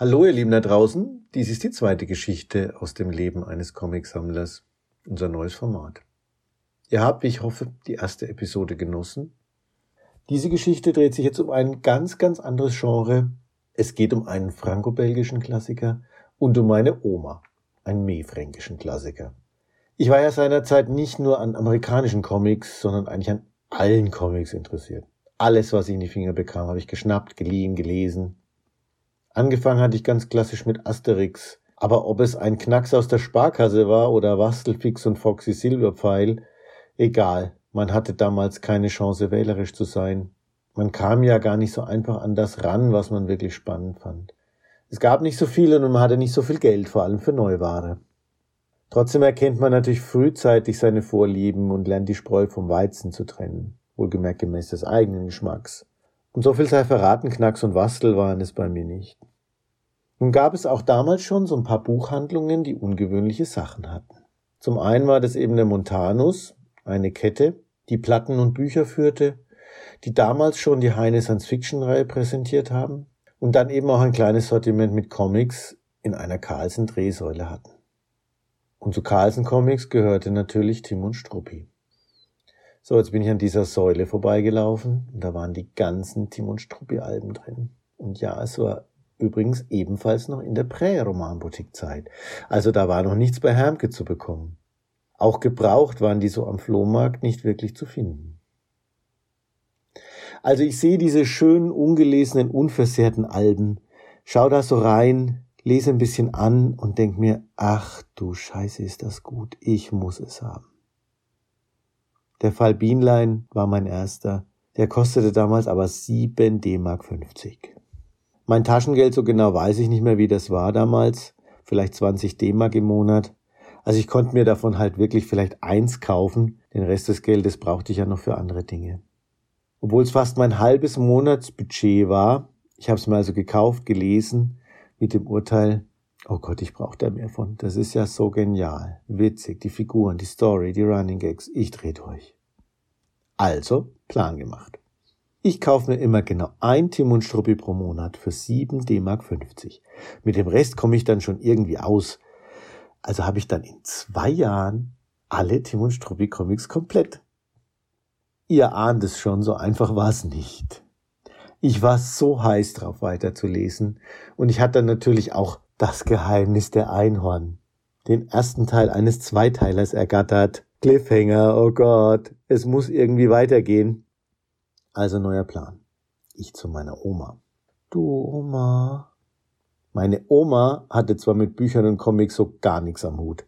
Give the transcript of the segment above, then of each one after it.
Hallo ihr Lieben da draußen, dies ist die zweite Geschichte aus dem Leben eines Comicsammlers, unser neues Format. Ihr habt, wie ich hoffe, die erste Episode genossen. Diese Geschichte dreht sich jetzt um ein ganz, ganz anderes Genre. Es geht um einen franco-belgischen Klassiker und um meine Oma, einen mehfränkischen Klassiker. Ich war ja seinerzeit nicht nur an amerikanischen Comics, sondern eigentlich an allen Comics interessiert. Alles, was ich in die Finger bekam, habe ich geschnappt, geliehen, gelesen, Angefangen hatte ich ganz klassisch mit Asterix. Aber ob es ein Knacks aus der Sparkasse war oder Wastelfix und Foxy Silberpfeil, egal. Man hatte damals keine Chance, wählerisch zu sein. Man kam ja gar nicht so einfach an das ran, was man wirklich spannend fand. Es gab nicht so viele und man hatte nicht so viel Geld, vor allem für Neuware. Trotzdem erkennt man natürlich frühzeitig seine Vorlieben und lernt die Spreu vom Weizen zu trennen, wohlgemerkt gemäß des eigenen Geschmacks. Und so viel sei verraten, Knacks und Wastel waren es bei mir nicht. Nun gab es auch damals schon so ein paar Buchhandlungen, die ungewöhnliche Sachen hatten. Zum einen war das eben der Montanus, eine Kette, die Platten und Bücher führte, die damals schon die Heine Science-Fiction-Reihe präsentiert haben und dann eben auch ein kleines Sortiment mit Comics in einer Carlsen-Drehsäule hatten. Und zu Carlsen Comics gehörte natürlich Tim und Struppi. So, jetzt bin ich an dieser Säule vorbeigelaufen und da waren die ganzen Tim und Struppi-Alben drin. Und ja, es war übrigens ebenfalls noch in der Prä-Romanboutique-Zeit. Also da war noch nichts bei Hermke zu bekommen. Auch gebraucht waren die so am Flohmarkt nicht wirklich zu finden. Also ich sehe diese schönen, ungelesenen, unversehrten Alben, schau da so rein, lese ein bisschen an und denk mir, ach du Scheiße, ist das gut, ich muss es haben. Der Fall Bienlein war mein erster. Der kostete damals aber 7 D-Mark 50. Mein Taschengeld, so genau weiß ich nicht mehr, wie das war damals. Vielleicht 20 D-Mark im Monat. Also ich konnte mir davon halt wirklich vielleicht eins kaufen. Den Rest des Geldes brauchte ich ja noch für andere Dinge. Obwohl es fast mein halbes Monatsbudget war, ich habe es mir also gekauft, gelesen, mit dem Urteil, Oh Gott, ich brauche da mehr von. Das ist ja so genial. Witzig, die Figuren, die Story, die Running Gags. Ich dreh durch. Also, Plan gemacht. Ich kaufe mir immer genau ein Tim und Struppi pro Monat für 7 D-Mark 50. Mit dem Rest komme ich dann schon irgendwie aus. Also habe ich dann in zwei Jahren alle Tim und Struppi Comics komplett. Ihr ahnt es schon, so einfach war es nicht. Ich war so heiß drauf weiterzulesen und ich hatte dann natürlich auch das Geheimnis der Einhorn. Den ersten Teil eines Zweiteilers ergattert. Cliffhanger, oh Gott, es muss irgendwie weitergehen. Also neuer Plan. Ich zu meiner Oma. Du Oma. Meine Oma hatte zwar mit Büchern und Comics so gar nichts am Hut.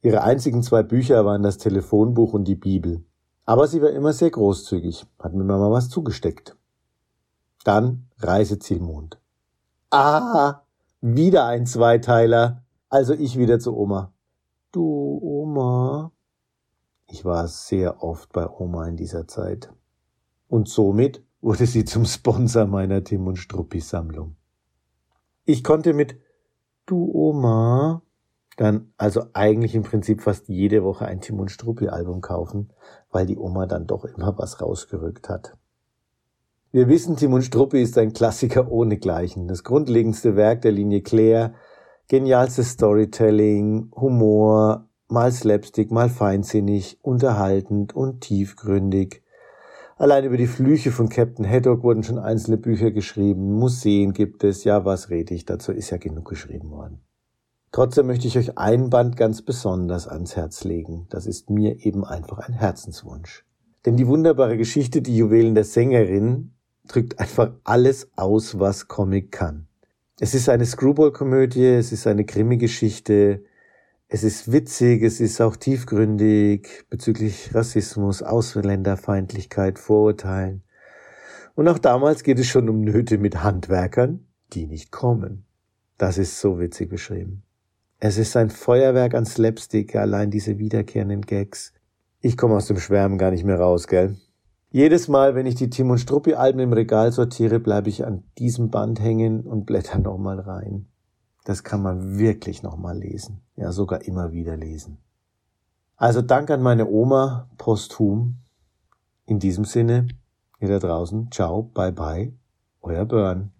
Ihre einzigen zwei Bücher waren das Telefonbuch und die Bibel. Aber sie war immer sehr großzügig, hat mir mal was zugesteckt. Dann Reisezielmond. Ah, wieder ein Zweiteiler. Also ich wieder zu Oma. Du Oma. Ich war sehr oft bei Oma in dieser Zeit. Und somit wurde sie zum Sponsor meiner Tim und Struppi Sammlung. Ich konnte mit Du Oma dann also eigentlich im Prinzip fast jede Woche ein Tim und Struppi Album kaufen, weil die Oma dann doch immer was rausgerückt hat. Wir wissen, Timon Struppi ist ein Klassiker ohnegleichen. Das grundlegendste Werk der Linie Claire, genialstes Storytelling, Humor, mal slapstick, mal feinsinnig, unterhaltend und tiefgründig. Allein über die Flüche von Captain Haddock wurden schon einzelne Bücher geschrieben, Museen gibt es, ja was rede ich, dazu ist ja genug geschrieben worden. Trotzdem möchte ich euch ein Band ganz besonders ans Herz legen. Das ist mir eben einfach ein Herzenswunsch. Denn die wunderbare Geschichte Die Juwelen der Sängerin drückt einfach alles aus, was Comic kann. Es ist eine Screwball-Komödie, es ist eine Krimi-Geschichte, es ist witzig, es ist auch tiefgründig bezüglich Rassismus, Ausländerfeindlichkeit, Vorurteilen. Und auch damals geht es schon um Nöte mit Handwerkern, die nicht kommen. Das ist so witzig beschrieben. Es ist ein Feuerwerk an Slapstick, allein diese wiederkehrenden Gags. Ich komme aus dem Schwärmen gar nicht mehr raus, gell? Jedes Mal, wenn ich die Tim und Struppi Alben im Regal sortiere, bleibe ich an diesem Band hängen und blätter nochmal rein. Das kann man wirklich nochmal lesen. Ja, sogar immer wieder lesen. Also Dank an meine Oma posthum. In diesem Sinne, ihr da draußen, ciao, bye bye, euer Burn.